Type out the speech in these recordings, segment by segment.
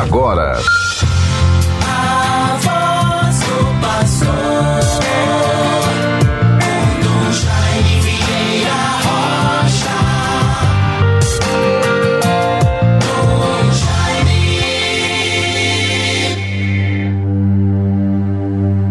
agora.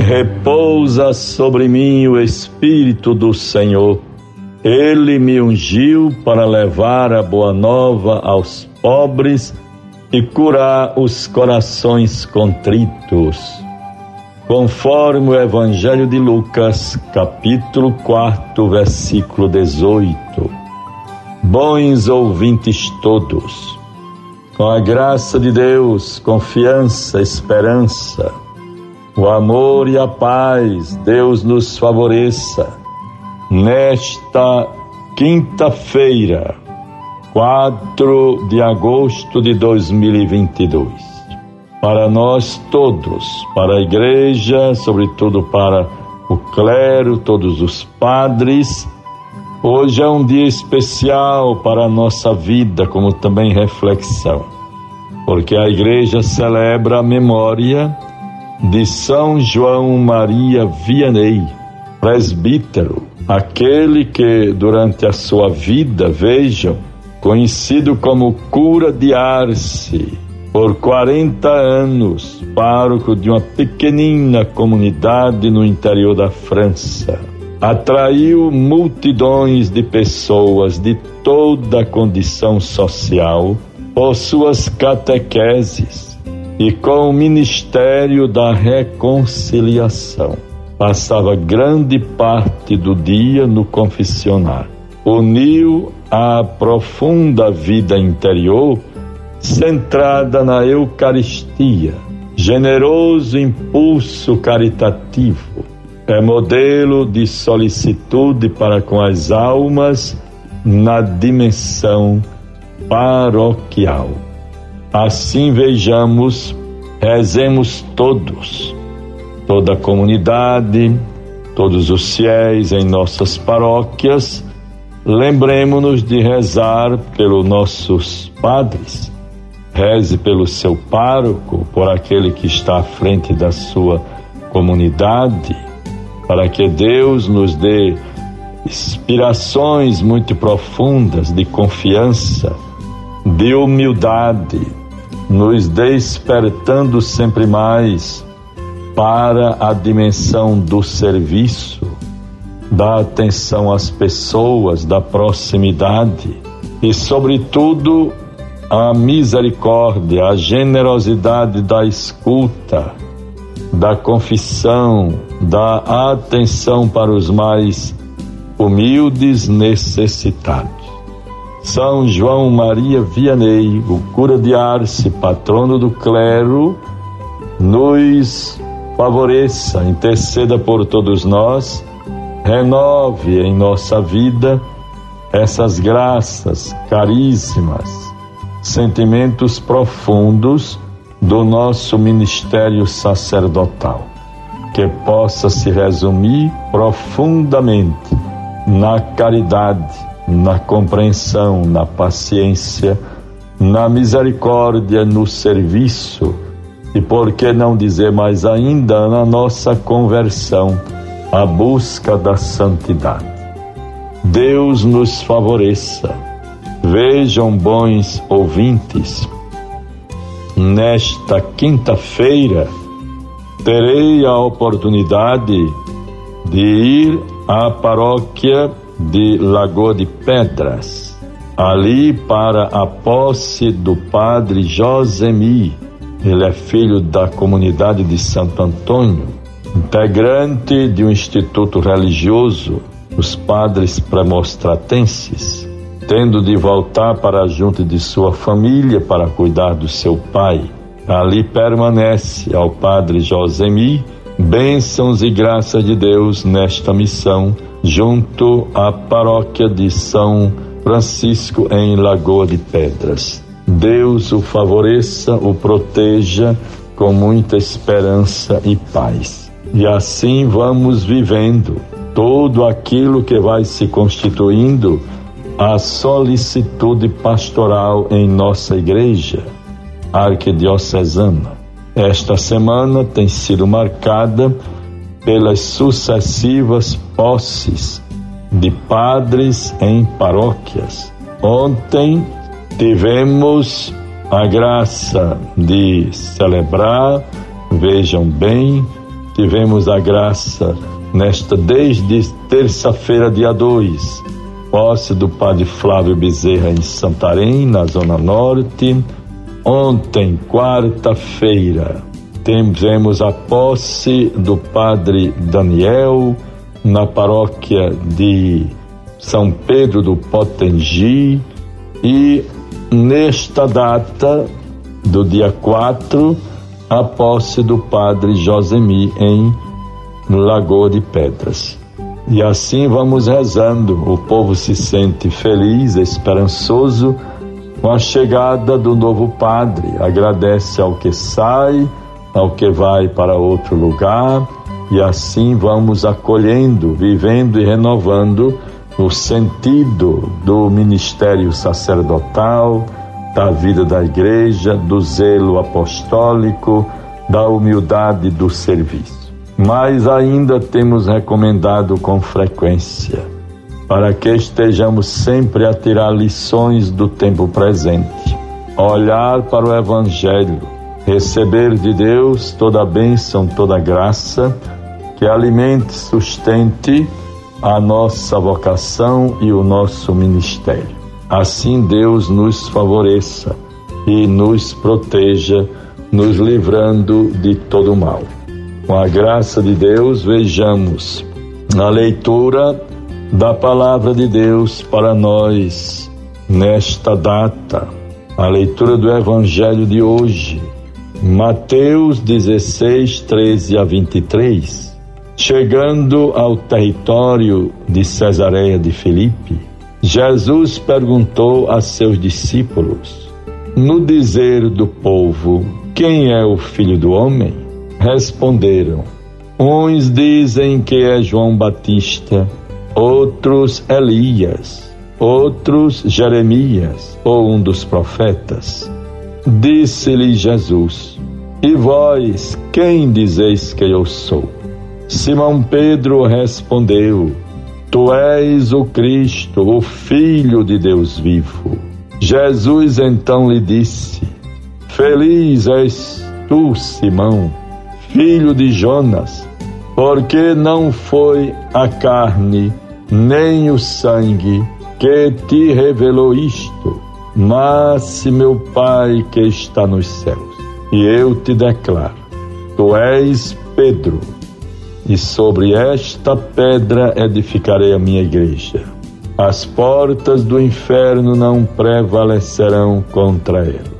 Repousa sobre mim o Espírito do Senhor. Ele me ungiu para levar a boa nova aos pobres e curar os corações contritos. Conforme o Evangelho de Lucas, capítulo 4, versículo 18. Bons ouvintes todos, com a graça de Deus, confiança, esperança, o amor e a paz, Deus nos favoreça. Nesta quinta-feira, 4 de agosto de 2022. Para nós todos, para a igreja, sobretudo para o clero, todos os padres, hoje é um dia especial para a nossa vida, como também reflexão, porque a igreja celebra a memória de São João Maria Vianney, presbítero, aquele que durante a sua vida, vejam, conhecido como cura de Arce, por 40 anos, pároco de uma pequenina comunidade no interior da França. Atraiu multidões de pessoas de toda a condição social por suas catequeses e com o ministério da reconciliação. Passava grande parte do dia no confessionário. Uniu a profunda vida interior centrada na Eucaristia, generoso impulso caritativo, é modelo de solicitude para com as almas na dimensão paroquial. Assim vejamos, rezemos todos, toda a comunidade, todos os fiéis em nossas paróquias, Lembremos-nos de rezar pelos nossos padres. Reze pelo seu pároco, por aquele que está à frente da sua comunidade, para que Deus nos dê inspirações muito profundas de confiança, de humildade, nos despertando sempre mais para a dimensão do serviço da atenção às pessoas, da proximidade e, sobretudo, a misericórdia, a generosidade da escuta, da confissão, da atenção para os mais humildes necessitados. São João Maria Vianney, o cura de Arce, patrono do clero, nos favoreça, interceda por todos nós renove em nossa vida essas graças caríssimas, sentimentos profundos do nosso ministério sacerdotal, que possa se resumir profundamente na caridade, na compreensão, na paciência, na misericórdia, no serviço e, por que não dizer mais ainda, na nossa conversão a busca da santidade. Deus nos favoreça. Vejam, bons ouvintes, nesta quinta-feira terei a oportunidade de ir à paróquia de Lagoa de Pedras, ali para a posse do padre Josemi. Ele é filho da comunidade de Santo Antônio integrante de um instituto religioso, os padres premostratenses, tendo de voltar para junto de sua família para cuidar do seu pai. Ali permanece ao padre Josemi bênçãos e graças de Deus nesta missão, junto à paróquia de São Francisco em Lagoa de Pedras. Deus o favoreça, o proteja com muita esperança e paz. E assim vamos vivendo todo aquilo que vai se constituindo a solicitude pastoral em nossa igreja. arquidiocesana. Esta semana tem sido marcada pelas sucessivas posses de padres em paróquias. Ontem tivemos a graça de celebrar, vejam bem, tivemos a graça nesta desde terça-feira, dia 2, posse do padre Flávio Bezerra em Santarém, na Zona Norte. Ontem, quarta-feira, tivemos a posse do padre Daniel na paróquia de São Pedro do Potengi e nesta data do dia 4 a posse do padre Josemi em Lagoa de Pedras. E assim vamos rezando, o povo se sente feliz, esperançoso com a chegada do novo padre, agradece ao que sai, ao que vai para outro lugar, e assim vamos acolhendo, vivendo e renovando o sentido do ministério sacerdotal, da vida da igreja, do zelo apostólico, da humildade do serviço. Mas ainda temos recomendado com frequência para que estejamos sempre a tirar lições do tempo presente, olhar para o Evangelho, receber de Deus toda a bênção, toda a graça que alimente, sustente a nossa vocação e o nosso ministério. Assim Deus nos favoreça e nos proteja, nos livrando de todo mal. Com a graça de Deus, vejamos a leitura da palavra de Deus para nós nesta data. A leitura do Evangelho de hoje, Mateus 16, 13 a 23. Chegando ao território de Cesareia de Filipe, Jesus perguntou a seus discípulos: No dizer do povo, quem é o filho do homem? Responderam: Uns dizem que é João Batista, outros Elias, outros Jeremias ou um dos profetas. Disse-lhe Jesus: E vós, quem dizeis que eu sou? Simão Pedro respondeu: Tu és o Cristo, o Filho de Deus vivo. Jesus então lhe disse: Feliz és tu, Simão, filho de Jonas, porque não foi a carne nem o sangue que te revelou isto, mas meu Pai que está nos céus. E eu te declaro: Tu és Pedro e sobre esta pedra edificarei a minha igreja. As portas do inferno não prevalecerão contra ela.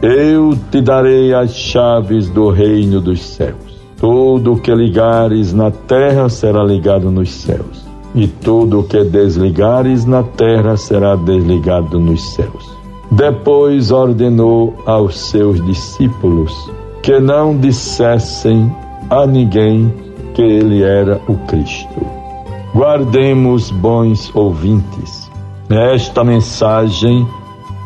Eu te darei as chaves do reino dos céus. Tudo o que ligares na terra será ligado nos céus, e tudo o que desligares na terra será desligado nos céus. Depois ordenou aos seus discípulos que não dissessem a ninguém que ele era o Cristo. Guardemos, bons ouvintes, esta mensagem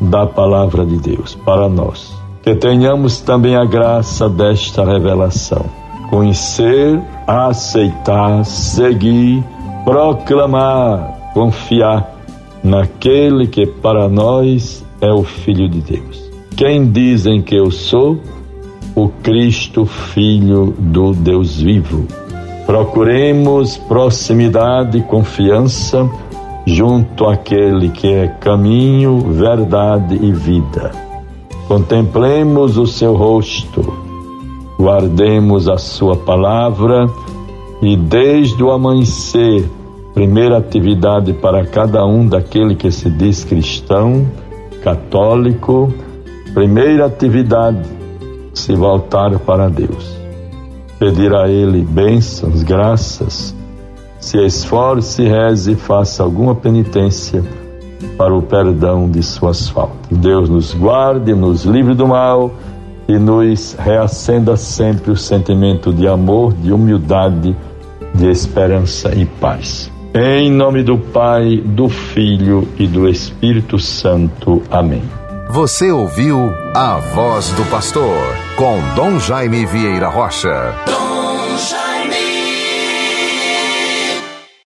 da palavra de Deus para nós. Que tenhamos também a graça desta revelação. Conhecer, aceitar, seguir, proclamar, confiar naquele que para nós é o Filho de Deus. Quem dizem que eu sou? O Cristo, Filho do Deus vivo Procuremos proximidade e confiança junto àquele que é caminho, verdade e vida. Contemplemos o seu rosto, guardemos a sua palavra e desde o amanhecer, primeira atividade para cada um daquele que se diz cristão, católico, primeira atividade, se voltar para Deus pedir a Ele bênçãos, graças, se esforce, reze e faça alguma penitência para o perdão de suas faltas. Deus nos guarde, nos livre do mal e nos reacenda sempre o sentimento de amor, de humildade, de esperança e paz. Em nome do Pai, do Filho e do Espírito Santo. Amém. Você ouviu A Voz do Pastor com Dom Jaime Vieira Rocha. Dom Jaime.